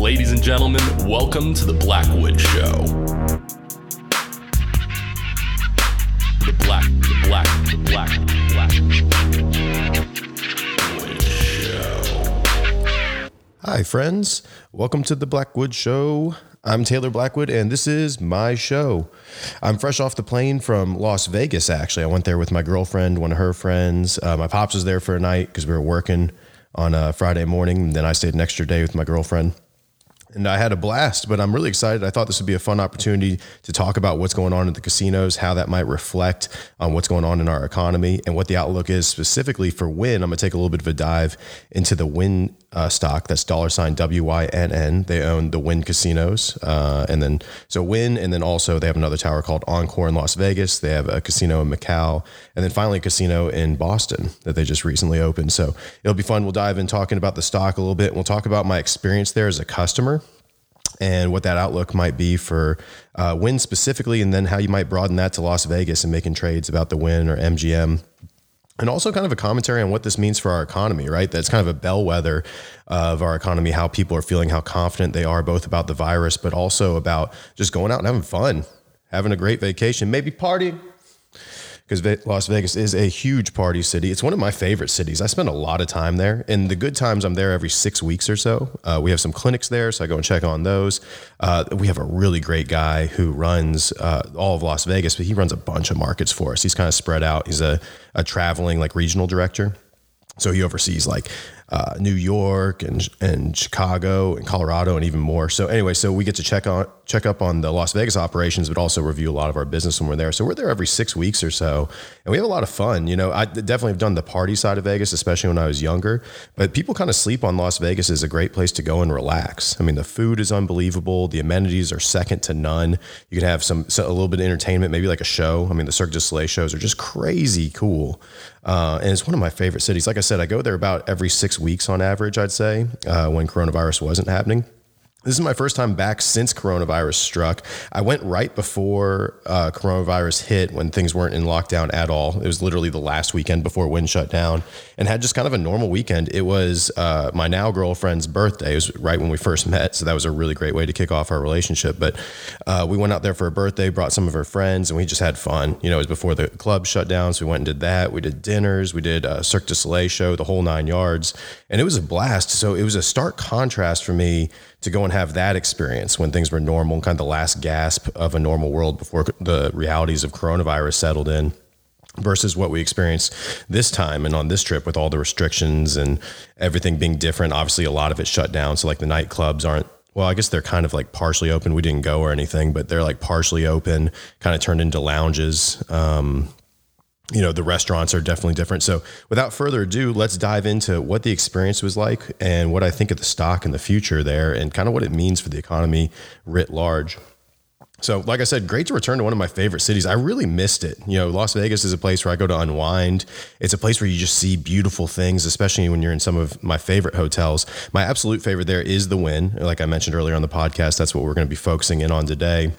Ladies and gentlemen, welcome to the Blackwood Show. The Black, the Black, the Black, Black Show. Hi, friends. Welcome to the Blackwood Show. I'm Taylor Blackwood, and this is my show. I'm fresh off the plane from Las Vegas, actually. I went there with my girlfriend, one of her friends. Uh, my pops was there for a night because we were working on a Friday morning. And then I stayed an extra day with my girlfriend and I had a blast, but I'm really excited. I thought this would be a fun opportunity to talk about what's going on at the casinos, how that might reflect on what's going on in our economy, and what the outlook is specifically for Wynn. I'm going to take a little bit of a dive into the Wynn uh, stock. That's dollar sign W Y N N. They own the Wynn casinos, uh, and then so Wynn, and then also they have another tower called Encore in Las Vegas. They have a casino in Macau, and then finally a casino in Boston that they just recently opened. So it'll be fun. We'll dive in talking about the stock a little bit. We'll talk about my experience there as a customer and what that outlook might be for uh, Wynn specifically, and then how you might broaden that to Las Vegas and making trades about the Wynn or MGM. And also, kind of a commentary on what this means for our economy, right? That's kind of a bellwether of our economy, how people are feeling, how confident they are, both about the virus, but also about just going out and having fun, having a great vacation, maybe partying, because Las Vegas is a huge party city. It's one of my favorite cities. I spend a lot of time there. In the good times, I'm there every six weeks or so. Uh, we have some clinics there, so I go and check on those. Uh, we have a really great guy who runs uh, all of Las Vegas, but he runs a bunch of markets for us. He's kind of spread out. He's a, a traveling like regional director. So he oversees like uh, New York and and Chicago and Colorado and even more. So anyway, so we get to check on check up on the Las Vegas operations, but also review a lot of our business when we're there. So we're there every six weeks or so, and we have a lot of fun. You know, I definitely have done the party side of Vegas, especially when I was younger. But people kind of sleep on Las Vegas as a great place to go and relax. I mean, the food is unbelievable. The amenities are second to none. You can have some a little bit of entertainment, maybe like a show. I mean, the Cirque du Soleil shows are just crazy cool, uh, and it's one of my favorite cities. Like I said, I go there about every six weeks on average, I'd say, uh, when coronavirus wasn't happening. This is my first time back since coronavirus struck. I went right before uh, coronavirus hit when things weren't in lockdown at all. It was literally the last weekend before Wynn shut down and had just kind of a normal weekend. It was uh, my now girlfriend's birthday. It was right when we first met. So that was a really great way to kick off our relationship. But uh, we went out there for a birthday, brought some of her friends, and we just had fun. You know, it was before the club shut down. So we went and did that. We did dinners, we did a Cirque du Soleil show, the whole nine yards. And it was a blast. So it was a stark contrast for me to go and have that experience when things were normal, kind of the last gasp of a normal world before the realities of coronavirus settled in versus what we experienced this time and on this trip with all the restrictions and everything being different. Obviously, a lot of it shut down. So, like the nightclubs aren't well, I guess they're kind of like partially open. We didn't go or anything, but they're like partially open, kind of turned into lounges. Um, you know the restaurants are definitely different. So without further ado let's dive into what the experience was like and what i think of the stock in the future there and kind of what it means for the economy writ large. So like i said great to return to one of my favorite cities. I really missed it. You know las vegas is a place where i go to unwind. It's a place where you just see beautiful things especially when you're in some of my favorite hotels. My absolute favorite there is the Wynn like i mentioned earlier on the podcast that's what we're going to be focusing in on today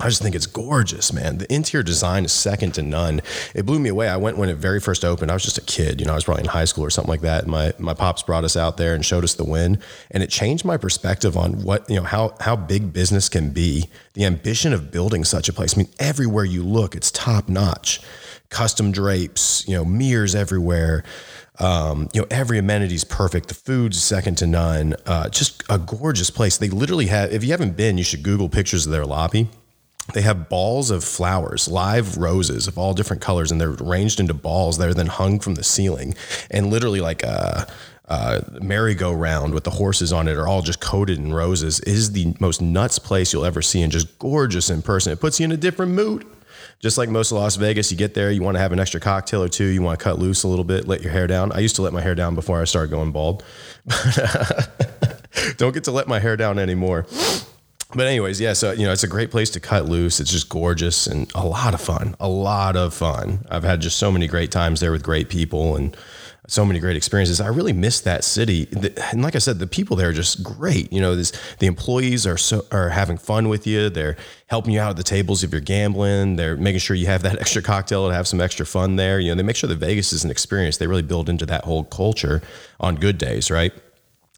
I just think it's gorgeous, man. The interior design is second to none. It blew me away. I went when it very first opened. I was just a kid, you know, I was probably in high school or something like that. My my pops brought us out there and showed us the Wynn, and it changed my perspective on what you know how how big business can be. The ambition of building such a place. I mean, everywhere you look, it's top notch. Custom drapes, you know, mirrors everywhere. Um, you know, every amenity is perfect. The food's second to none. Uh, just a gorgeous place. They literally have. If you haven't been, you should Google pictures of their lobby they have balls of flowers, live roses of all different colors, and they're arranged into balls that are then hung from the ceiling. And literally, like a, a merry-go-round with the horses on it are all just coated in roses. It is the most nuts place you'll ever see, and just gorgeous in person. It puts you in a different mood. Just like most of Las Vegas, you get there, you want to have an extra cocktail or two, you want to cut loose a little bit, let your hair down. I used to let my hair down before I started going bald, but don't get to let my hair down anymore but anyways, yeah, so you know, it's a great place to cut loose. It's just gorgeous and a lot of fun. A lot of fun. I've had just so many great times there with great people and so many great experiences. I really miss that city. And like I said, the people there are just great. You know, this, the employees are so are having fun with you. They're helping you out at the tables if you're gambling. They're making sure you have that extra cocktail to have some extra fun there. You know, they make sure that Vegas is an experience. They really build into that whole culture on good days, right?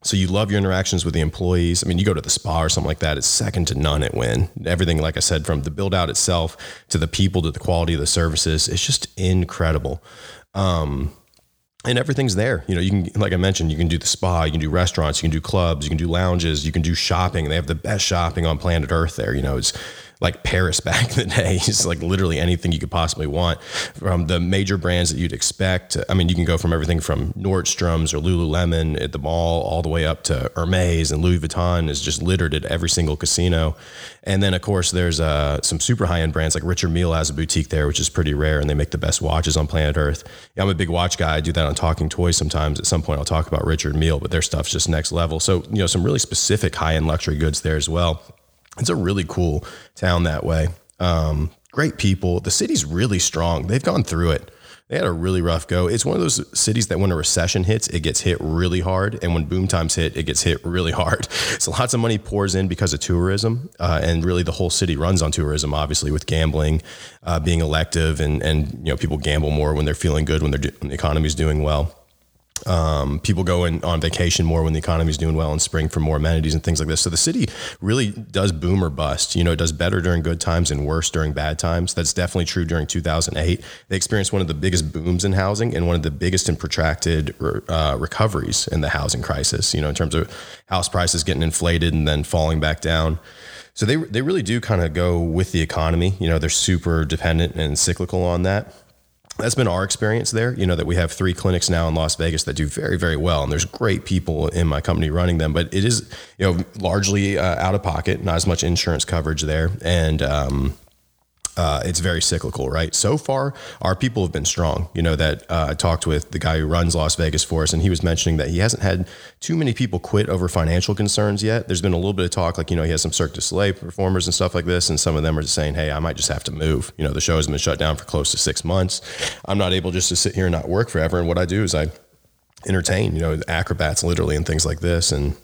So you love your interactions with the employees. I mean, you go to the spa or something like that, it's second to none at Wynn. Everything, like I said, from the build out itself to the people to the quality of the services, it's just incredible. Um, and everything's there. You know, you can, like I mentioned, you can do the spa, you can do restaurants, you can do clubs, you can do lounges, you can do shopping. They have the best shopping on planet Earth there. You know, it's like Paris back in the day. It's like literally anything you could possibly want from the major brands that you'd expect. I mean, you can go from everything from Nordstrom's or Lululemon at the mall all the way up to Hermes and Louis Vuitton is just littered at every single casino. And then, of course, there's uh, some super high end brands like Richard Mille has a boutique there, which is pretty rare, and they make the best watches on planet Earth. Yeah, I'm a big watch guy. I do that on Talking Toys sometimes. At some point, I'll talk about Richard Mille, but their stuff's just next level. So, you know, some really specific high end luxury goods there as well it's a really cool town that way. Um, great people. The city's really strong. They've gone through it. They had a really rough go. It's one of those cities that when a recession hits, it gets hit really hard. And when boom times hit, it gets hit really hard. So lots of money pours in because of tourism. Uh, and really the whole city runs on tourism, obviously, with gambling uh, being elective. And, and, you know, people gamble more when they're feeling good, when, they're, when the economy's doing well. Um, people go in on vacation more when the economy is doing well in spring for more amenities and things like this. So the city really does boom or bust. You know, it does better during good times and worse during bad times. That's definitely true during 2008. They experienced one of the biggest booms in housing and one of the biggest and protracted uh, recoveries in the housing crisis. You know, in terms of house prices getting inflated and then falling back down. So they they really do kind of go with the economy. You know, they're super dependent and cyclical on that that's been our experience there. You know, that we have three clinics now in Las Vegas that do very, very well. And there's great people in my company running them, but it is, you know, largely uh, out of pocket, not as much insurance coverage there. And, um, uh, it's very cyclical, right? So far, our people have been strong. You know that uh, I talked with the guy who runs Las Vegas for us, and he was mentioning that he hasn't had too many people quit over financial concerns yet. There's been a little bit of talk, like you know, he has some Cirque du Soleil performers and stuff like this, and some of them are just saying, "Hey, I might just have to move." You know, the show has been shut down for close to six months. I'm not able just to sit here and not work forever. And what I do is I entertain, you know, acrobats literally and things like this, and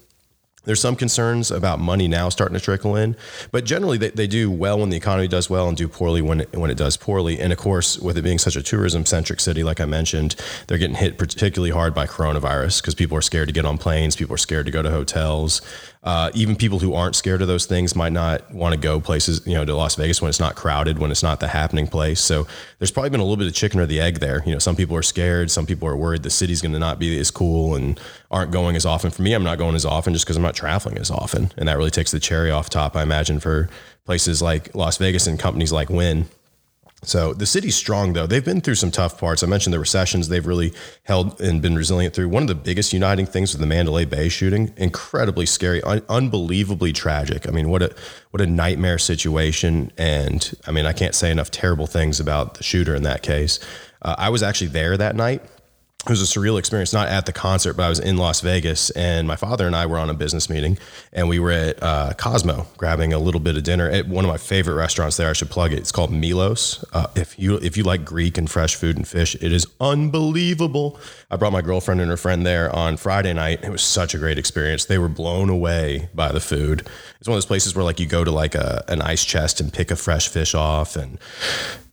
there's some concerns about money now starting to trickle in, but generally they, they do well when the economy does well and do poorly when it, when it does poorly. And of course, with it being such a tourism centric city, like I mentioned, they're getting hit particularly hard by coronavirus because people are scared to get on planes, people are scared to go to hotels. Uh, even people who aren't scared of those things might not want to go places, you know, to Las Vegas when it's not crowded, when it's not the happening place. So there's probably been a little bit of chicken or the egg there. You know, some people are scared, some people are worried the city's going to not be as cool and aren't going as often. For me, I'm not going as often just because I'm not traveling as often, and that really takes the cherry off top. I imagine for places like Las Vegas and companies like Wynn so the city's strong though. They've been through some tough parts. I mentioned the recessions they've really held and been resilient through. One of the biggest uniting things with the Mandalay Bay shooting. Incredibly scary, un- unbelievably tragic. I mean, what a what a nightmare situation. And I mean, I can't say enough terrible things about the shooter in that case. Uh, I was actually there that night it was a surreal experience, not at the concert, but I was in Las Vegas and my father and I were on a business meeting and we were at uh, Cosmo grabbing a little bit of dinner at one of my favorite restaurants there. I should plug it. It's called Milos. Uh, if you, if you like Greek and fresh food and fish, it is unbelievable. I brought my girlfriend and her friend there on Friday night. It was such a great experience. They were blown away by the food. It's one of those places where like you go to like a, an ice chest and pick a fresh fish off and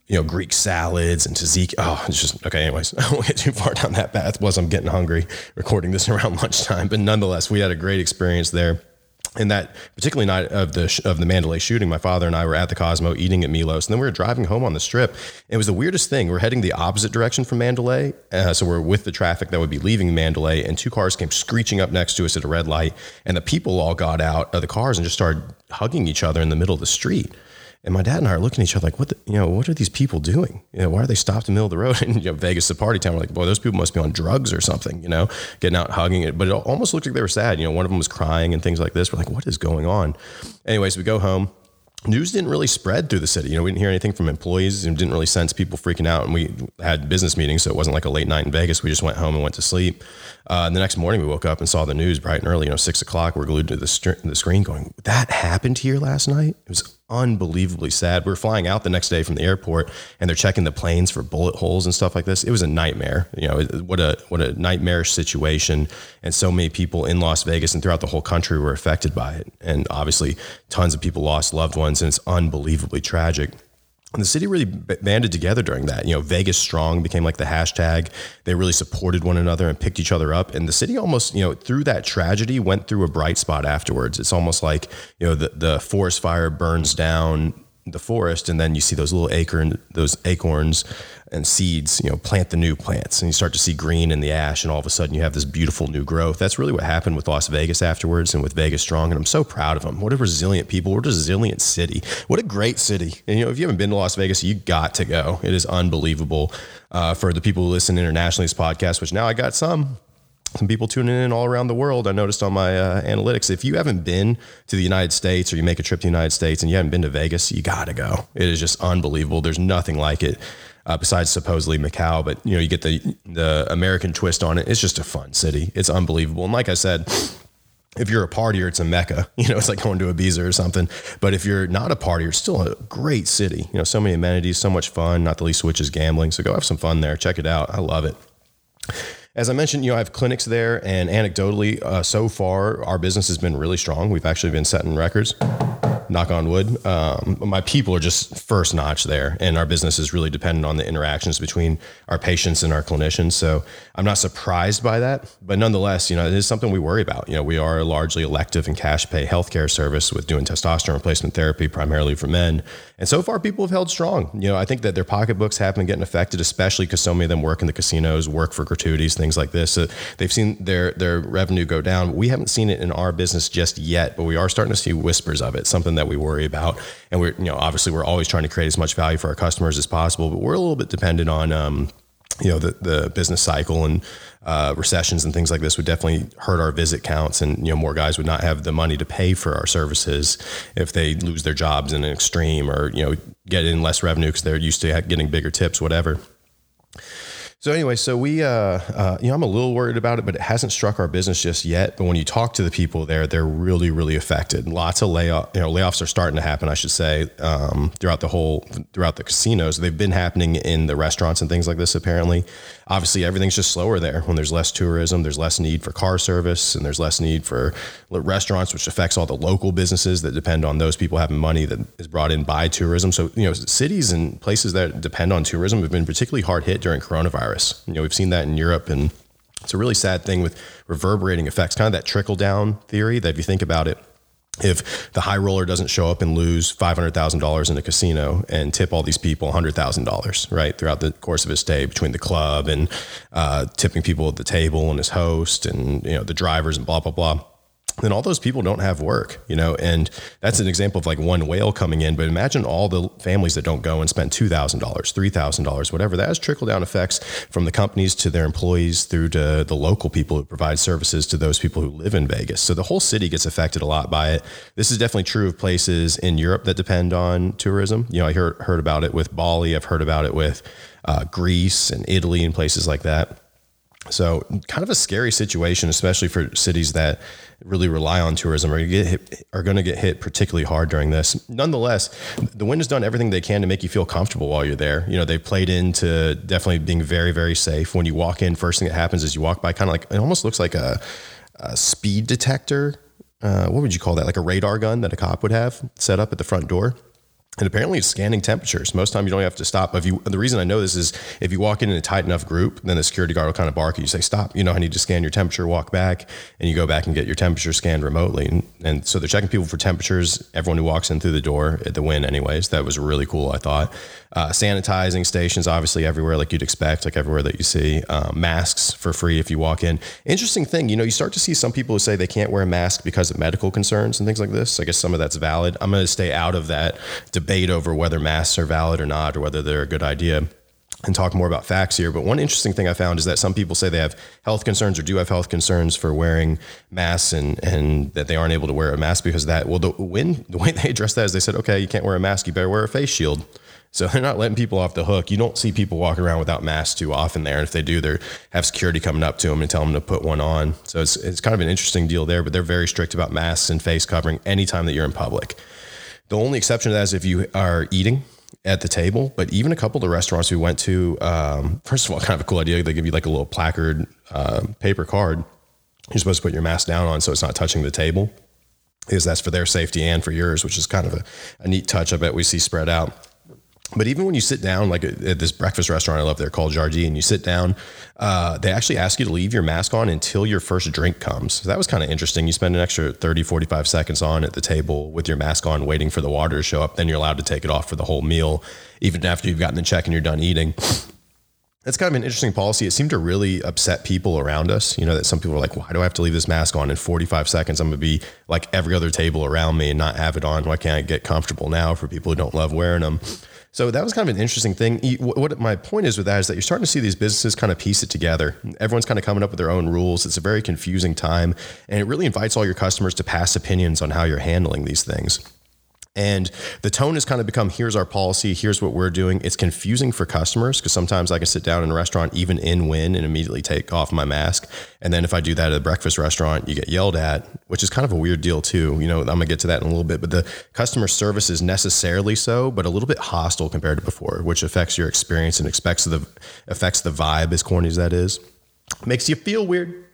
you know, Greek salads and tzatziki. Oh, it's just okay. Anyways, I won't get too far down that path. Was I'm getting hungry recording this around lunchtime, but nonetheless, we had a great experience there. And that particularly night of the of the Mandalay shooting, my father and I were at the Cosmo eating at Milos, and then we were driving home on the Strip. It was the weirdest thing. We're heading the opposite direction from Mandalay, uh, so we're with the traffic that would be leaving Mandalay, and two cars came screeching up next to us at a red light, and the people all got out of the cars and just started hugging each other in the middle of the street. And my dad and I are looking at each other like, what, the, you know, what are these people doing? You know, why are they stopped in the middle of the road? And you know, Vegas a party town. We're like, boy, those people must be on drugs or something, you know, getting out hugging it. But it almost looked like they were sad. You know, one of them was crying and things like this. We're like, what is going on? Anyways, we go home news didn't really spread through the city. You know, we didn't hear anything from employees and didn't really sense people freaking out. And we had business meetings, so it wasn't like a late night in Vegas. We just went home and went to sleep. Uh, and the next morning, we woke up and saw the news bright and early. You know, six o'clock. We're glued to the, st- the screen, going, "That happened here last night." It was unbelievably sad. We were flying out the next day from the airport, and they're checking the planes for bullet holes and stuff like this. It was a nightmare. You know, what a what a nightmarish situation. And so many people in Las Vegas and throughout the whole country were affected by it. And obviously, tons of people lost loved ones, and it's unbelievably tragic. And the city really banded together during that. You know, Vegas Strong became like the hashtag. They really supported one another and picked each other up. And the city almost, you know, through that tragedy, went through a bright spot afterwards. It's almost like, you know, the, the forest fire burns down the forest and then you see those little acorn those acorns and seeds you know plant the new plants and you start to see green in the ash and all of a sudden you have this beautiful new growth. That's really what happened with las vegas afterwards and with vegas strong and i'm so proud of them what a resilient people. What a resilient city. What a great city. And you know if you haven't been to las vegas you got to go. It is unbelievable uh, for the people who listen internationally to this podcast which now i got some some people tuning in all around the world. I noticed on my uh, analytics, if you haven't been to the United States or you make a trip to the United States and you haven't been to Vegas, you got to go. It is just unbelievable. There's nothing like it. Uh, besides supposedly Macau, but you know you get the the American twist on it. It's just a fun city. It's unbelievable. And like I said, if you're a partier, it's a mecca. You know, it's like going to Ibiza or something. But if you're not a partier, it's still a great city. You know, so many amenities, so much fun. Not the least of which is gambling. So go have some fun there. Check it out. I love it as I mentioned, you know, I have clinics there, and anecdotally, uh, so far, our business has been really strong. We've actually been setting records knock on wood. Um, my people are just first notch there, and our business is really dependent on the interactions between our patients and our clinicians. So I'm not surprised by that, but nonetheless, you know, it is something we worry about. You know, we are a largely elective and cash pay healthcare service with doing testosterone replacement therapy primarily for men, and so far people have held strong. You know, I think that their pocketbooks have been getting affected, especially because so many of them work in the casinos, work for gratuities, things like this. So they've seen their their revenue go down. We haven't seen it in our business just yet, but we are starting to see whispers of it. Something that we worry about. And we're, you know, obviously we're always trying to create as much value for our customers as possible, but we're a little bit dependent on, um, you know, the, the business cycle and uh, recessions and things like this would definitely hurt our visit counts. And, you know, more guys would not have the money to pay for our services if they lose their jobs in an extreme or, you know, get in less revenue because they're used to getting bigger tips, whatever. So anyway, so we, uh, uh, you know, I'm a little worried about it, but it hasn't struck our business just yet. But when you talk to the people there, they're really, really affected. Lots of layoff, you know, layoffs are starting to happen. I should say um, throughout the whole, throughout the casinos. They've been happening in the restaurants and things like this. Apparently, obviously, everything's just slower there. When there's less tourism, there's less need for car service, and there's less need for restaurants, which affects all the local businesses that depend on those people having money that is brought in by tourism. So you know, cities and places that depend on tourism have been particularly hard hit during coronavirus virus. You know, we've seen that in Europe, and it's a really sad thing with reverberating effects, kind of that trickle down theory. That if you think about it, if the high roller doesn't show up and lose $500,000 in a casino and tip all these people $100,000, right, throughout the course of his stay between the club and uh, tipping people at the table and his host and, you know, the drivers and blah, blah, blah then all those people don't have work, you know, and that's an example of like one whale coming in. But imagine all the families that don't go and spend two thousand dollars, three thousand dollars, whatever. That has trickle down effects from the companies to their employees through to the local people who provide services to those people who live in Vegas. So the whole city gets affected a lot by it. This is definitely true of places in Europe that depend on tourism. You know, I heard heard about it with Bali. I've heard about it with uh, Greece and Italy and places like that. So, kind of a scary situation, especially for cities that really rely on tourism are, get hit, are going to get hit particularly hard during this. Nonetheless, the Wynn has done everything they can to make you feel comfortable while you're there. You know, they played into definitely being very, very safe. When you walk in, first thing that happens is you walk by kind of like it almost looks like a, a speed detector. Uh, what would you call that? Like a radar gun that a cop would have set up at the front door. And apparently, it's scanning temperatures. Most time, you don't have to stop. If you, the reason I know this is if you walk in in a tight enough group, then the security guard will kind of bark at you, say, "Stop!" You know, I need to scan your temperature. Walk back, and you go back and get your temperature scanned remotely. And, and so they're checking people for temperatures. Everyone who walks in through the door at the Wynn, anyways. That was really cool. I thought uh, sanitizing stations, obviously everywhere, like you'd expect, like everywhere that you see. Um, masks for free if you walk in. Interesting thing, you know, you start to see some people who say they can't wear a mask because of medical concerns and things like this. I guess some of that's valid. I'm going to stay out of that debate over whether masks are valid or not, or whether they're a good idea and talk more about facts here. But one interesting thing I found is that some people say they have health concerns or do have health concerns for wearing masks and, and that they aren't able to wear a mask because that, well, the, when, the way they addressed that is they said, okay, you can't wear a mask, you better wear a face shield. So they're not letting people off the hook. You don't see people walking around without masks too often there. And if they do, they have security coming up to them and tell them to put one on. So it's, it's kind of an interesting deal there, but they're very strict about masks and face covering anytime that you're in public. The only exception to that is if you are eating at the table. But even a couple of the restaurants we went to, um, first of all, kind of a cool idea. They give you like a little placard, uh, paper card. You're supposed to put your mask down on so it's not touching the table. Because that's for their safety and for yours, which is kind of a, a neat touch. I bet we see spread out But even when you sit down, like at this breakfast restaurant I love there called Jardin, and you sit down, uh, they actually ask you to leave your mask on until your first drink comes. So that was kind of interesting. You spend an extra 30, 45 seconds on at the table with your mask on, waiting for the water to show up. Then you're allowed to take it off for the whole meal, even after you've gotten the check and you're done eating. That's kind of an interesting policy. It seemed to really upset people around us. You know, that some people are like, why do I have to leave this mask on in 45 seconds? I'm going to be like every other table around me and not have it on. Why can't I get comfortable now for people who don't love wearing them? So that was kind of an interesting thing. What my point is with that is that you're starting to see these businesses kind of piece it together. Everyone's kind of coming up with their own rules. It's a very confusing time, and it really invites all your customers to pass opinions on how you're handling these things. And the tone has kind of become here's our policy, here's what we're doing. It's confusing for customers because sometimes I can sit down in a restaurant, even in Wynn, and immediately take off my mask. And then if I do that at a breakfast restaurant, you get yelled at, which is kind of a weird deal too. You know, I'm gonna get to that in a little bit, but the customer service is necessarily so, but a little bit hostile compared to before, which affects your experience and affects the affects the vibe, as corny as that is. Makes you feel weird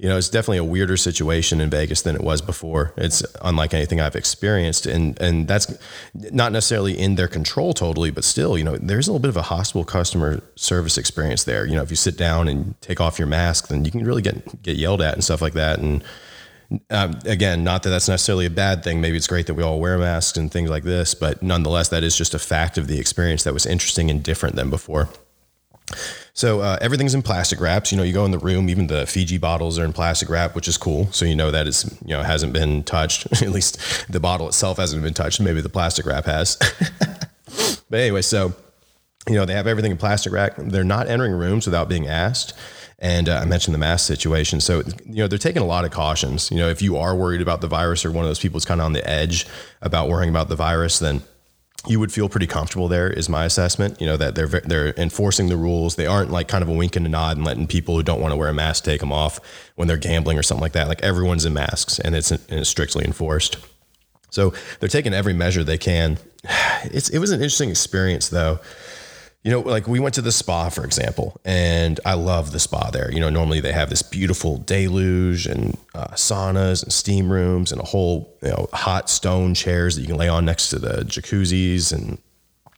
you know, it's definitely a weirder situation in Vegas than it was before. It's unlike anything I've experienced, and and that's not necessarily in their control totally, but still, you know, there's a little bit of a hostile customer service experience there. You know, if you sit down and take off your mask, then you can really get get yelled at and stuff like that. And um, again, not that that's necessarily a bad thing. Maybe it's great that we all wear masks and things like this, but nonetheless, that is just a fact of the experience that was interesting and different than before. So uh, everything's in plastic wraps. You know, you go in the room, even the Fiji bottles are in plastic wrap, which is cool. So you know that it's you know hasn't been touched. At least the bottle itself hasn't been touched. Maybe the plastic wrap has. but anyway, so you know they have everything in plastic wrap. They're not entering rooms without being asked. And uh, I mentioned the mask situation. So, you know, they're taking a lot of cautions. You know, if you are worried about the virus or one of those people who's kind of on the edge about worrying about the virus, then you would feel pretty comfortable there is my assessment you know that they're they're enforcing the rules. They aren't like kind of a wink and a nod and letting people who don't want to wear a mask take them off when they're gambling or something like that. Like everyone's in masks and it's, and it's strictly enforced. So they're taking every measure they can. It's it was an interesting experience though you know, like we went to the spa, for example, and I love the spa there. You know, normally they have this beautiful deluge and uh, saunas and steam rooms and a whole, you know, hot stone chairs that you can lay on next to the jacuzzis and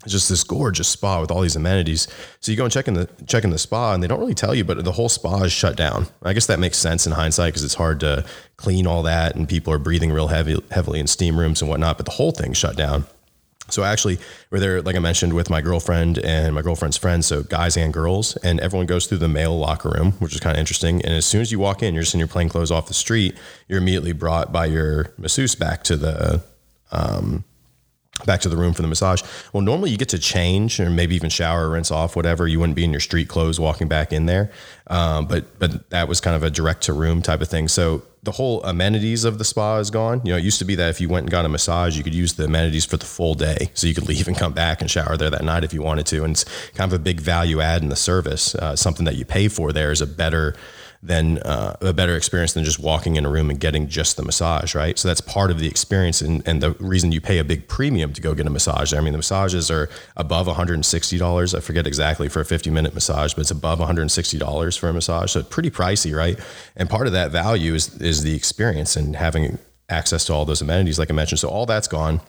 just this gorgeous spa with all these amenities. So you go and check in the check in the spa, and they don't really tell you, but the whole spa is shut down. I guess that makes sense in hindsight because it's hard to clean all that, and people are breathing real heavy, heavily in steam rooms and whatnot. But the whole thing's shut down. So I actually, we're there, like I mentioned, with my girlfriend and my girlfriend's friends, so guys and girls, and everyone goes through the male locker room, which is kind of interesting. And as soon as you walk in, you're just in your plain clothes off the street. You're immediately brought by your masseuse back to the um, back to the room for the massage. Well, normally you get to change or maybe even shower, rinse off, whatever. You wouldn't be in your street clothes walking back in there, um, but but that was kind of a direct to room type of thing. So the whole amenities of the spa is gone. You know, it used to be that if you went and got a massage, you could use the amenities for the full day. So you could leave and come back and shower there that night if you wanted to. And it's kind of a big value add in the service. Uh, something that you pay for there is a better than uh, a better experience than just walking in a room and getting just the massage, right? So that's part of the experience and, and the reason you pay a big premium to go get a massage. I mean, the massages are above $160. I forget exactly for a 50 minute massage, but it's above $160 for a massage. So pretty pricey, right? And part of that value is, is the experience and having access to all those amenities, like I mentioned. So all that's gone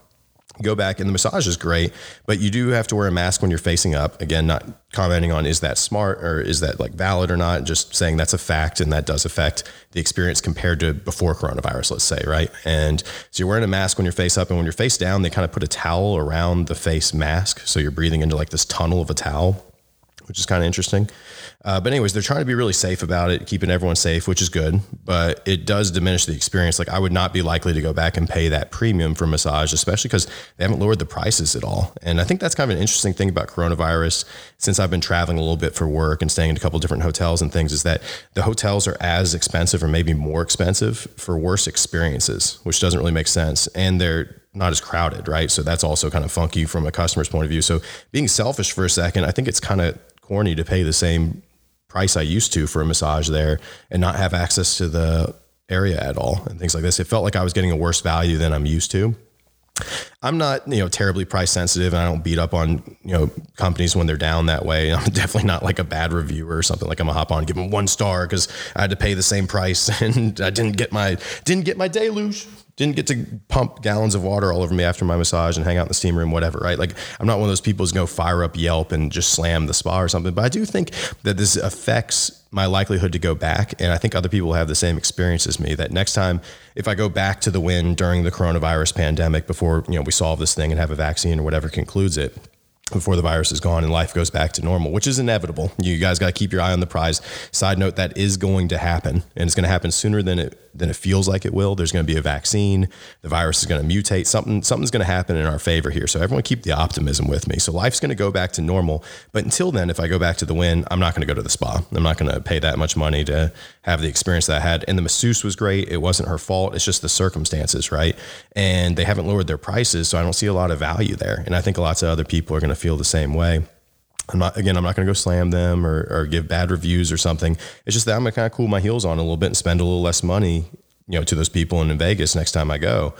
go back and the massage is great but you do have to wear a mask when you're facing up. Again not commenting on is that smart or is that like valid or not just saying that's a fact and that does affect the experience compared to before coronavirus let's say right? And so you're wearing a mask when you're face up and when you're face down they kind of put a towel around the face mask so you're breathing into like this tunnel of a towel which is kind of interesting uh, but anyways, they're trying to be really safe about it, keeping everyone safe, which is good. But it does diminish the experience. Like I would not be likely to go back and pay that premium for massage, especially because they haven't lowered the prices at all. And I think that's kind of an interesting thing about coronavirus. Since I've been traveling a little bit for work and staying in a couple different hotels and things, is that the hotels are as expensive or maybe more expensive for worse experiences, which doesn't really make sense. And they're not as crowded, right? So that's also kind of funky from a customer's point of view. So being selfish for a second, I think it's kind of corny to pay the same price I used to for a massage there and not have access to the area at all and things like this. It felt like I was getting a worse value than I'm used to. I'm not, you know, terribly price sensitive and I don't beat up on, you know, companies when they're down that way. I'm definitely not like a bad reviewer or something like I'm a hop on give them one star because I had to pay the same price and I didn't get my didn't get my deluge. Didn't get to pump gallons of water all over me after my massage and hang out in the steam room, whatever, right? Like I'm not one of those people who's going to fire up Yelp and just slam the spa or something. But I do think that this affects my likelihood to go back. And I think other people have the same experience as me that next time, if I go back to the Wynn during the coronavirus pandemic before, you know, we solve this thing and have a vaccine or whatever concludes it, before the virus is gone and life goes back to normal, which is inevitable. You guys got to keep your eye on the prize. Side note, that is going to happen and it's going to happen sooner than it than it feels like it will. There's going to be a vaccine. The virus is going to mutate. Something something's going to happen in our favor here. So everyone keep the optimism with me. So life's going to go back to normal. But until then, if I go back to the Wynn, I'm not going to go to the spa. I'm not going to pay that much money to have the experience that I had. And the masseuse was great. It wasn't her fault. It's just the circumstances, right? And they haven't lowered their prices, so I don't see a lot of value there. And I think lots of other people are going to feel the same way. I'm not again. I'm not going to go slam them or, or give bad reviews or something. It's just that I'm going to kind of cool my heels on a little bit and spend a little less money, you know, to those people in Vegas next time I go.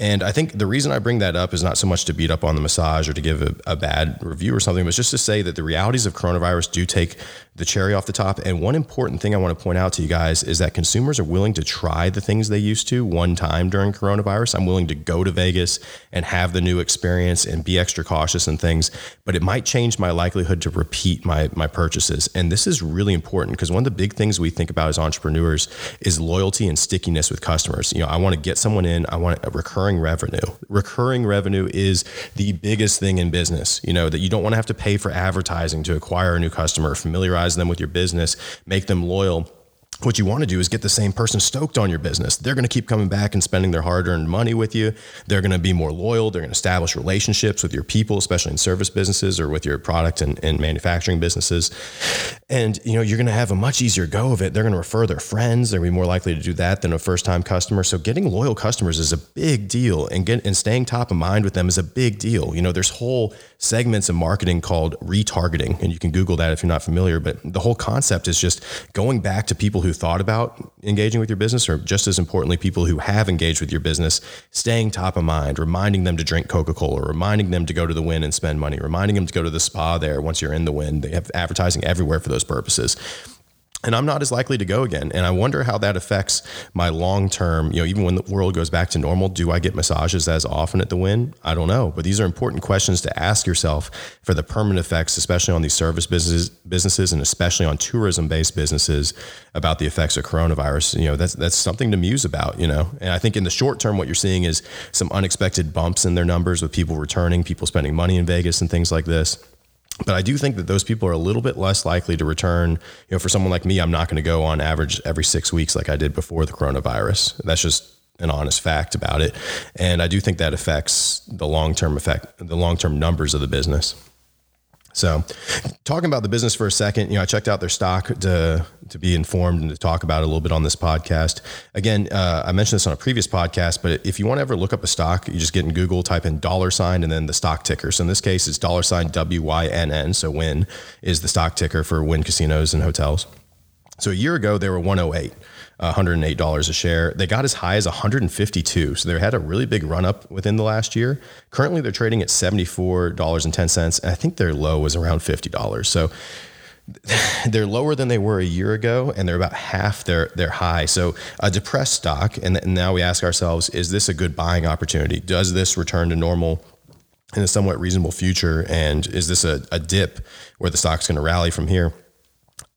And I think the reason I bring that up is not so much to beat up on the massage or to give a, a, bad review or something, but just to say that the realities of coronavirus do take the cherry off the top. And one important thing I want to point out to you guys is that consumers are willing to try the things they used to one time during coronavirus. I'm willing to go to Vegas and have the new experience and be extra cautious and things, but it might change my likelihood to repeat my, my purchases. And this is really important because one of the big things we think about as entrepreneurs is loyalty and stickiness with customers. You know, I want to get someone in, I want a recurring revenue. Recurring revenue is the biggest thing in business, you know, that you don't want to have to pay for advertising to acquire a new customer, familiarize them with your business, make them loyal what you want to do is get the same person stoked on your business. They're going to keep coming back and spending their hard earned money with you. They're going to be more loyal. They're going to establish relationships with your people, especially in service businesses or with your product and, and manufacturing businesses. And, you know, you're going to have a much easier go of it. They're going to refer their friends. They're going to be more likely to do that than a first time customer. So getting loyal customers is a big deal and get, and staying top of mind with them is a big deal. You know, there's whole segments of marketing called retargeting and you can Google that if you're not familiar, but the whole concept is just going back to people who who thought about engaging with your business, or just as importantly, people who have engaged with your business, staying top of mind, reminding them to drink Coca Cola, reminding them to go to the Wynn and spend money, reminding them to go to the spa there once you're in the Wynn. They have advertising everywhere for those purposes and I'm not as likely to go again. And I wonder how that affects my long term, you know, even when the world goes back to normal, do I get massages as often at the Wynn? I don't know. But these are important questions to ask yourself for the permanent effects, especially on these service businesses, businesses and especially on tourism based businesses about the effects of coronavirus. You know, that's that's something to muse about, you know. And I think in the short term, what you're seeing is some unexpected bumps in their numbers with people returning, people spending money in Vegas and things like this. But I do think that those people are a little bit less likely to return. You know, for someone like me, I'm not going to go on average every six weeks like I did before the coronavirus. That's just an honest fact about it. And I do think that affects the long term effect, the long term numbers of the business. So, talking about the business for a second, you know, I checked out their stock to to be informed and to talk about it a little bit on this podcast. Again, uh, I mentioned this on a previous podcast, but if you want to ever look up a stock, you just get in Google, type in dollar sign, and then the stock ticker. So in this case, it's dollar sign W Y N N. So Wynn is the stock ticker for Wynn casinos and hotels. So a year ago, they were 108. $108 a share. They got as high as 152. So they had a really big run up within the last year. Currently, they're trading at $74.10. And I think their low was around $50. So they're lower than they were a year ago and they're about half their their high so a depressed stock and now we ask ourselves is this a good buying opportunity does this return to normal in a somewhat reasonable future and is this a, a dip where the stock's going to rally from here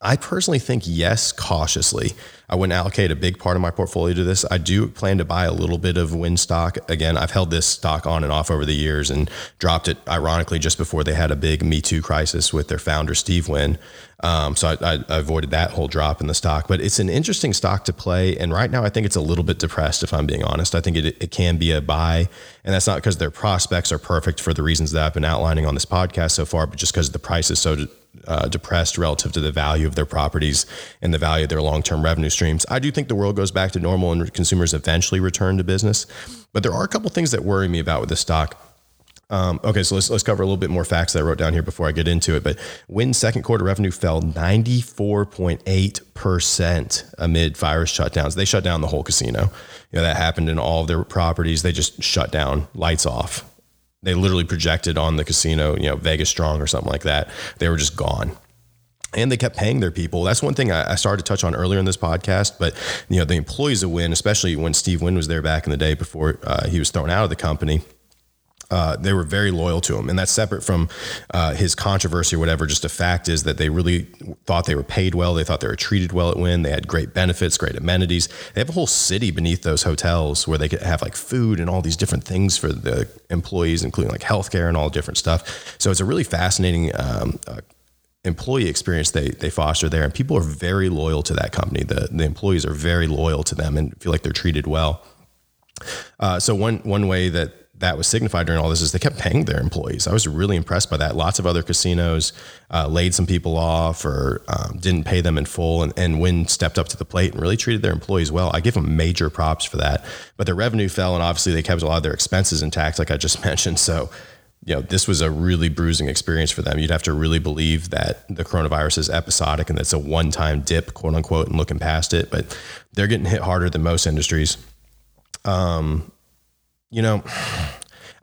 I personally think yes, cautiously. I wouldn't allocate a big part of my portfolio to this. I do plan to buy a little bit of Wynn stock. Again, I've held this stock on and off over the years and dropped it, ironically, just before they had a big Me Too crisis with their founder, Steve Wynn. Um, so I, I, avoided that whole drop in the stock. But it's an interesting stock to play. And right now, I think it's a little bit depressed, if I'm being honest. I think it, it can be a buy. And that's not because their prospects are perfect for the reasons that I've been outlining on this podcast so far, but just because the price is so uh, depressed relative to the value of their properties and the value of their long-term revenue streams. I do think the world goes back to normal and consumers eventually return to business, but there are a couple things that worry me about with the stock. Um, okay, so let's let's cover a little bit more facts that I wrote down here before I get into it. But Wynn second quarter revenue fell 94.8% amid virus shutdowns. They shut down the whole casino. You know, that happened in all of their properties. They just shut down, lights off they literally projected on the casino, you know, Vegas Strong or something like that. They were just gone. and they kept paying their people. That's one thing I, started to touch on earlier in this podcast. But you know, the employees of Wynn, especially when Steve Wynn was there back in the day before uh, he was thrown out of the company. Uh, they were very loyal to him, and that's separate from uh, his controversy or whatever. Just a fact is that they really thought they were paid well. They thought they were treated well at Wynn. They had great benefits, great amenities. They have a whole city beneath those hotels where they could have like food and all these different things for the employees, including like healthcare and all different stuff. So it's a really fascinating um, uh, employee experience they they foster there, and people are very loyal to that company. The the employees are very loyal to them and feel like they're treated well. Uh, so one one way that that was signified during all this is they kept paying their employees. I was really impressed by that. Lots of other casinos uh, laid some people off or um, didn't pay them in full, and, and Wynn stepped up to the plate and really treated their employees well. I give them major props for that. But their revenue fell, and obviously they kept a lot of their expenses intact, like I just mentioned. So you know, this was a really bruising experience for them. You'd have to really believe that the coronavirus is episodic and that's a one time dip, quote unquote, and looking past it. But they're getting hit harder than most industries. Um, you know,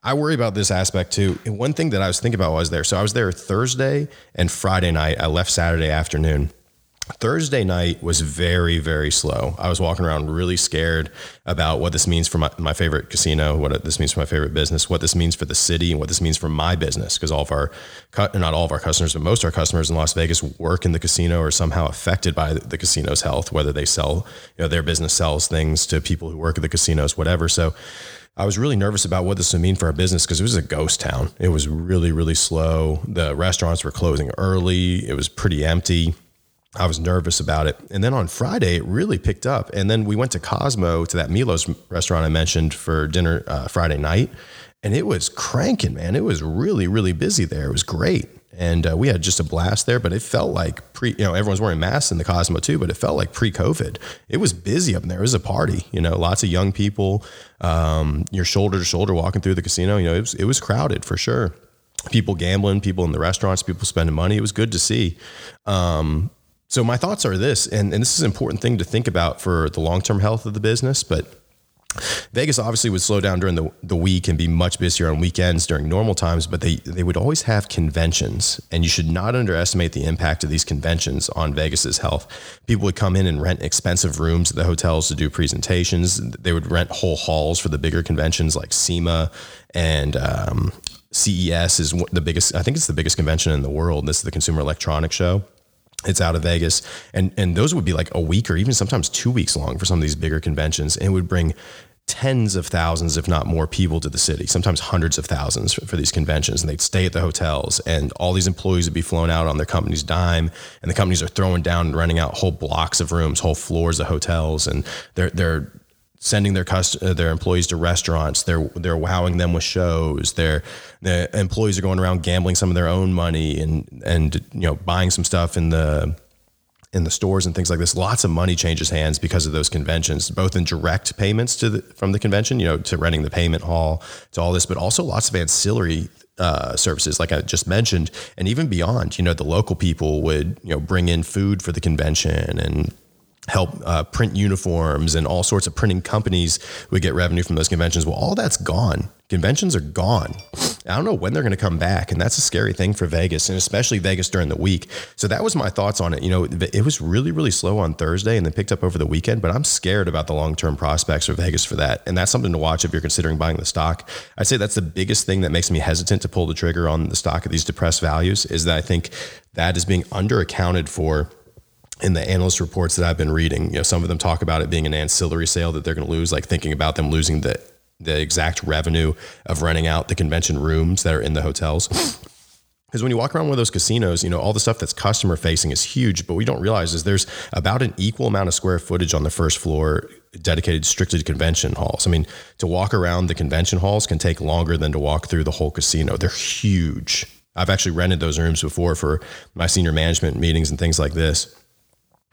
I worry about this aspect too. And one thing that I was thinking about while I was there. So I was there Thursday and Friday night. I left Saturday afternoon. Thursday night was very, very slow. I was walking around really scared about what this means for my, my favorite casino, what this means for my favorite business, what this means for the city, and what this means for my business. Because all of our, not all of our customers, but most of our customers in Las Vegas work in the casino or somehow affected by the casino's health, whether they sell, you know, their business sells things to people who work at the casinos, whatever. So I was really nervous about what this would mean for our business because it was a ghost town. It was really, really slow. The restaurants were closing early. It was pretty empty. I was nervous about it. And then on Friday, it really picked up. And then we went to Cosmo to that Milos restaurant I mentioned for dinner uh, Friday night. And it was cranking, man. It was really, really busy there. It was great. And uh, we had just a blast there, but it felt like pre, you know, everyone's wearing masks in the Cosmo too, but it felt like pre COVID. It was busy up there. It was a party, you know, lots of young people, um, you're shoulder to shoulder walking through the casino. You know, it was, it was crowded for sure. People gambling, people in the restaurants, people spending money. It was good to see. Um, so my thoughts are this, and, and this is an important thing to think about for the long-term health of the business, but Vegas obviously would slow down during the, the week and be much busier on weekends during normal times, but they, they would always have conventions. And you should not underestimate the impact of these conventions on Vegas's health. People would come in and rent expensive rooms at the hotels to do presentations. They would rent whole halls for the bigger conventions like SEMA and um, CES is the biggest, I think it's the biggest convention in the world. This is the Consumer Electronics Show it's out of Vegas, and and those would be like a week or even sometimes two weeks long for some of these bigger conventions, and it would bring tens of thousands, if not more, people to the city. Sometimes hundreds of thousands for, for, these conventions, and they'd stay at the hotels, and all these employees would be flown out on their company's dime, and the companies are throwing down and renting out whole blocks of rooms, whole floors of hotels, and they're they're sending their cust- uh, their employees to restaurants. They're they're wowing them with shows. They're the employees are going around gambling some of their own money and and you know buying some stuff in the in the stores and things like this. Lots of money changes hands because of those conventions, both in direct payments to the, from the convention, you know, to renting the payment hall, to all this, but also lots of ancillary uh, services, like I just mentioned, and even beyond. You know, the local people would you know bring in food for the convention and help uh, print uniforms and all sorts of printing companies would get revenue from those conventions. Well, all that's gone. Conventions are gone. I don't know when they're going to come back, and that's a scary thing for Vegas, and especially Vegas during the week. So that was my thoughts on it. You know, it was really, really slow on Thursday, and then picked up over the weekend. But I'm scared about the long term prospects for Vegas for that, and that's something to watch if you're considering buying the stock. I'd say that's the biggest thing that makes me hesitant to pull the trigger on the stock at these depressed values is that I think that is being underaccounted for in the analyst reports that I've been reading, you know, some of them talk about it being an ancillary sale that they're going to lose, like thinking about them losing the the exact revenue of renting out the convention rooms that are in the hotels. Because when you walk around one of those casinos, you know, all the stuff that's customer facing is huge, but we don't realize is there's about an equal amount of square footage on the first floor dedicated strictly to convention halls. I mean, to walk around the convention halls can take longer than to walk through the whole casino. They're huge. I've actually rented those rooms before for my senior management meetings and things like this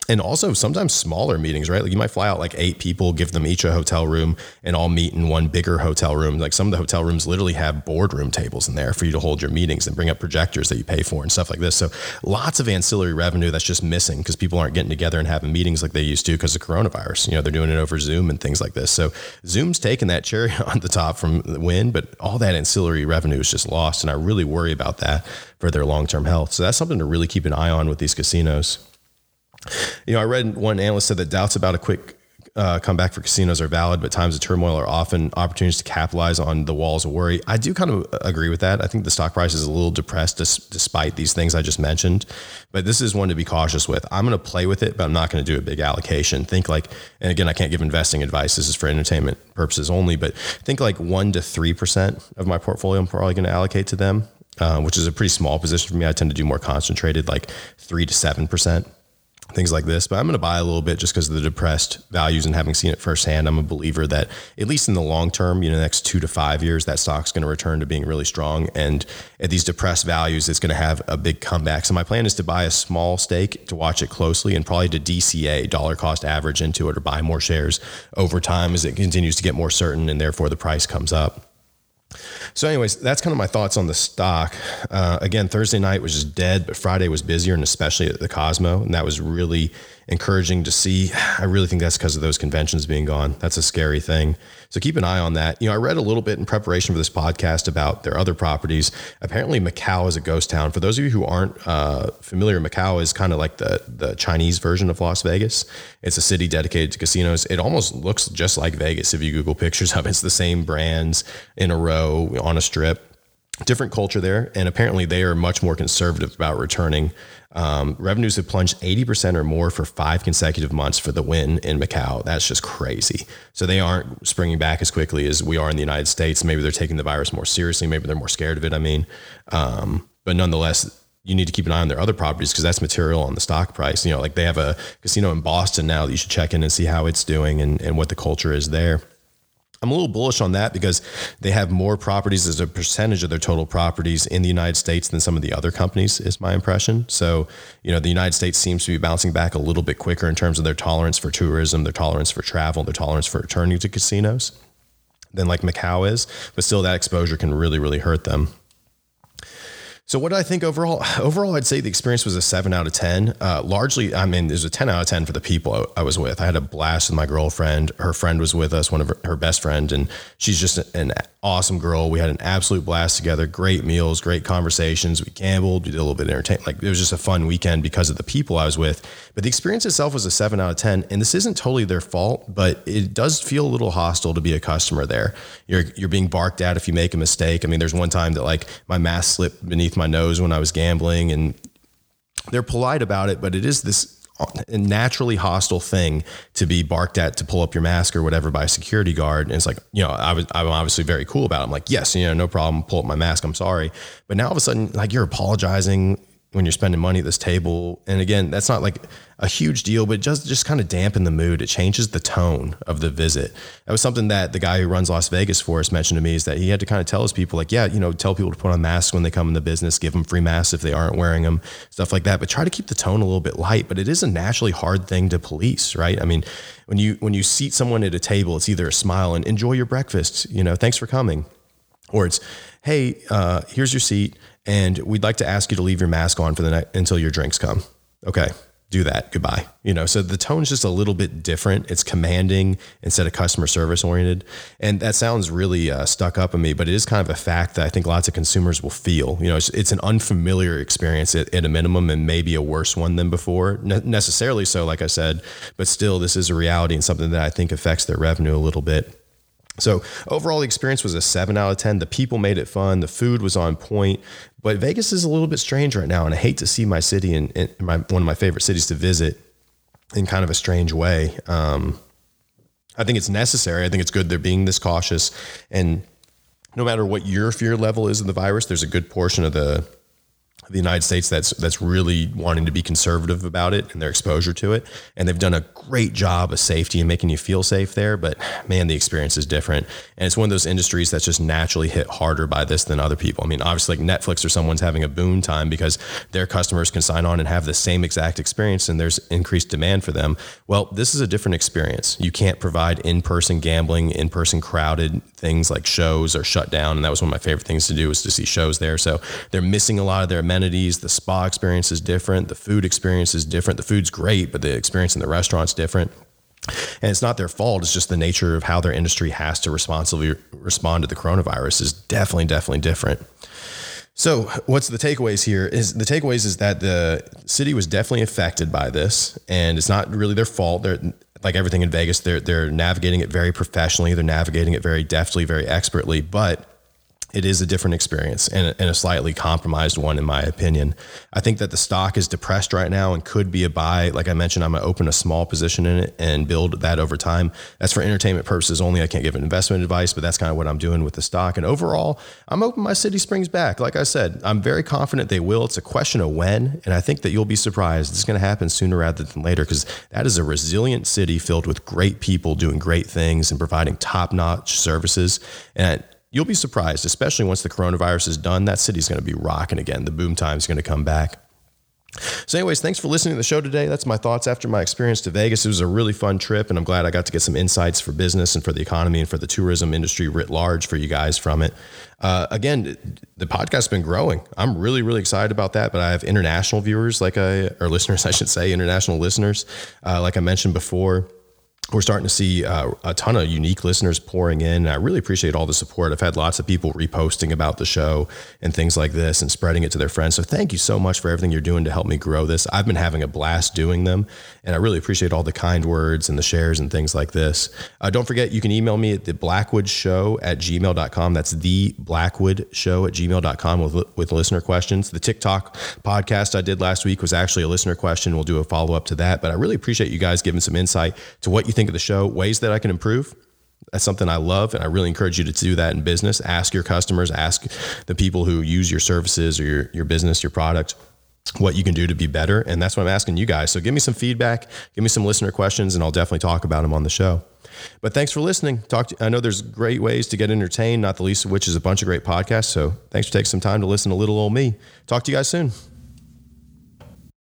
and also sometimes smaller meetings, right? Like you might fly out like eight people, give them each a hotel room, and all meet in one bigger hotel room. Like some of the hotel rooms literally have boardroom tables in there for you to hold your meetings and bring up projectors that you pay for and stuff like this. So lots of ancillary revenue that's just missing because people aren't getting together and having meetings like they used to because of coronavirus. You know, they're doing it over Zoom and things like this. So Zoom's taking that cherry on the top from the Wynn, but all that ancillary revenue is just lost. And I really worry about that for their long term health. So that's something to really keep an eye on with these casinos. You know, I read one analyst said that doubts about a quick uh, comeback for casinos are valid, but times of turmoil are often opportunities to capitalize on the walls of worry. I do kind of agree with that. I think the stock price is a little depressed despite these things I just mentioned, but this is one to be cautious with. I'm going to play with it, but I'm not going to do a big allocation. Think like, and again, I can't give investing advice. This is for entertainment purposes only, but think like one to 3% of my portfolio I'm probably going to allocate to them, uh, which is a pretty small position for me. I tend to do more concentrated, like three to 7% things like this. But I'm going to buy a little bit just because of the depressed values and having seen it firsthand. I'm a believer that at least in the long term, you know, next two to five years, that stock's going to return to being really strong. And at these depressed values, it's going to have a big comeback. So my plan is to buy a small stake to watch it closely and probably to DCA dollar cost average into it or buy more shares over time as it continues to get more certain and therefore the price comes up. So, anyways, that's kind of my thoughts on the stock. Uh, again, Thursday night was just dead, but Friday was busier, and especially at the Cosmo, and that was really encouraging to see. I really think that's because of those conventions being gone. That's a scary thing. So keep an eye on that. You know, I read a little bit in preparation for this podcast about their other properties. Apparently, Macau is a ghost town. For those of you who aren't uh, familiar, Macau is kind of like the the Chinese version of Las Vegas. It's a city dedicated to casinos. It almost looks just like Vegas if you Google pictures of it. It's the same brands in a row on a strip different culture there, and apparently they are much more conservative about returning. Um, revenues have plunged 80% or more for five consecutive months for the Wynn in Macau. That's just crazy. So they aren't springing back as quickly as we are in the United States. Maybe they're taking the virus more seriously. Maybe they're more scared of it. I mean, um, but nonetheless, you need to keep an eye on their other properties because that's material on the stock price. You know, like they have a casino in Boston now that you should check in and see how it's doing and, and what the culture is there. I'm a little bullish on that because they have more properties as a percentage of their total properties in the United States than some of the other companies, is my impression. So, you know, the United States seems to be bouncing back a little bit quicker in terms of their tolerance for tourism, their tolerance for travel, their tolerance for returning to casinos than like Macau is. But still, that exposure can really, really hurt them. So what did I think overall? Overall, I'd say the experience was a seven out of 10. Uh, largely, I mean, there's a 10 out of 10 for the people I was with. I had a blast with my girlfriend. Her friend was with us, one of her, her best friend, and she's just an awesome girl. We had an absolute blast together. Great meals, great conversations. We gambled. We did a little bit of entertainment. Like it was just a fun weekend because of the people I was with. But the experience itself was a seven out of 10. And this isn't totally their fault, but it does feel a little hostile to be a customer there. You're, you're being barked at if you make a mistake. I mean, there's one time that like my mask slipped beneath my nose when I was gambling and they're polite about it, but it is this naturally hostile thing to be barked at to pull up your mask or whatever by a security guard. And it's like, you know, I was, I'm obviously very cool about it. I'm like, yes, you know, no problem. Pull up my mask. I'm sorry. But now all of a sudden, like you're apologizing when you're spending money at this table. And again, that's not like a huge deal, but just just kind of dampen the mood. It changes the tone of the visit. That was something that the guy who runs Las Vegas for us mentioned to me is that he had to kind of tell his people, like, yeah, you know, tell people to put on masks when they come in the business, give them free masks if they aren't wearing them, stuff like that. But try to keep the tone a little bit light. But it is a naturally hard thing to police, right? I mean, when you when you seat someone at a table, it's either a smile and enjoy your breakfast, you know, thanks for coming, or it's, hey, uh, here's your seat and we'd like to ask you to leave your mask on for the night until your drinks come. Okay, do that. Goodbye. You know, so the tone's just a little bit different. It's commanding instead of customer service oriented, and that sounds really uh, stuck up on me, but it is kind of a fact that I think lots of consumers will feel. You know, it's, it's an unfamiliar experience at, at, a minimum, and maybe a worse one than before. Ne- necessarily so, like I said, but still, this is a reality and something that I think affects their revenue a little bit. So overall, the experience was a seven out of 10. The people made it fun. The food was on point. But Vegas is a little bit strange right now. And I hate to see my city and my, one of my favorite cities to visit in kind of a strange way. Um, I think it's necessary. I think it's good they're being this cautious. And no matter what your fear level is of the virus, there's a good portion of the the United States that's that's really wanting to be conservative about it and their exposure to it. And they've done a great job of safety and making you feel safe there. But man, the experience is different. And it's one of those industries that's just naturally hit harder by this than other people. I mean, obviously like Netflix or someone's having a boom time because their customers can sign on and have the same exact experience and there's increased demand for them. Well, this is a different experience. You can't provide in-person gambling, in-person crowded things like shows are shut down. And that was one of my favorite things to do was to see shows there. So they're missing a lot of their amenities. The spa experience is different. The food experience is different. The food's great, but the experience in the restaurant's different. And it's not their fault. It's just the nature of how their industry has to responsibly respond to the coronavirus is definitely, definitely different. So, what's the takeaways here? Is the takeaways is that the city was definitely affected by this, and it's not really their fault. They're like everything in Vegas. They're they're navigating it very professionally. They're navigating it very deftly, very expertly. But it is a different experience and, and, a slightly compromised one, in my opinion. I think that the stock is depressed right now and could be a buy. Like I mentioned, I'm going to open a small position in it and build that over time. That's for entertainment purposes only. I can't give investment advice, but that's kind of what I'm doing with the stock. And overall, I'm open my city springs back. Like I said, I'm very confident they will. It's a question of when. And I think that you'll be surprised. It's going to happen sooner rather than later because that is a resilient city filled with great people doing great things and providing top notch services. And you'll be surprised, especially once the coronavirus is done. That city's going to be rocking again. The boom time's going to come back. So, anyways, thanks for listening to the show today. That's my thoughts after my experience to Vegas. It was a really fun trip, and I'm glad I got to get some insights for business and for the economy and for the tourism industry writ large for you guys from it. Uh, again, the podcast's been growing. I'm really, really excited about that. But I have international viewers, like I, or listeners, I should say, international listeners, uh, like I mentioned before we're starting to see uh, a ton of unique listeners pouring in. I really appreciate all the support. I've had lots of people reposting about the show and things like this and spreading it to their friends. So thank you so much for everything you're doing to help me grow this. I've been having a blast doing them, and I really appreciate all the kind words and the shares and things like this. Uh, don't forget, you can email me at the Blackwood Show at gmail.com. That's the Blackwood Show at gmail.com with, with listener questions. The TikTok podcast I did last week was actually a listener question. We'll do a follow up to that. But I really appreciate you guys giving some insight to what you think of the show, ways that I can improve. That's something I love, and I really encourage you to do that in business. Ask your customers, ask the people who use your services or your, your business, your product, what you can do to be better. And that's what I'm asking you guys. So give me some feedback, give me some listener questions, and I'll definitely talk about them on the show. But thanks for listening. Talk to, I know there's great ways to get entertained, not the least of which is a bunch of great podcasts. So thanks for taking some time to listen to little old me. Talk to you guys soon.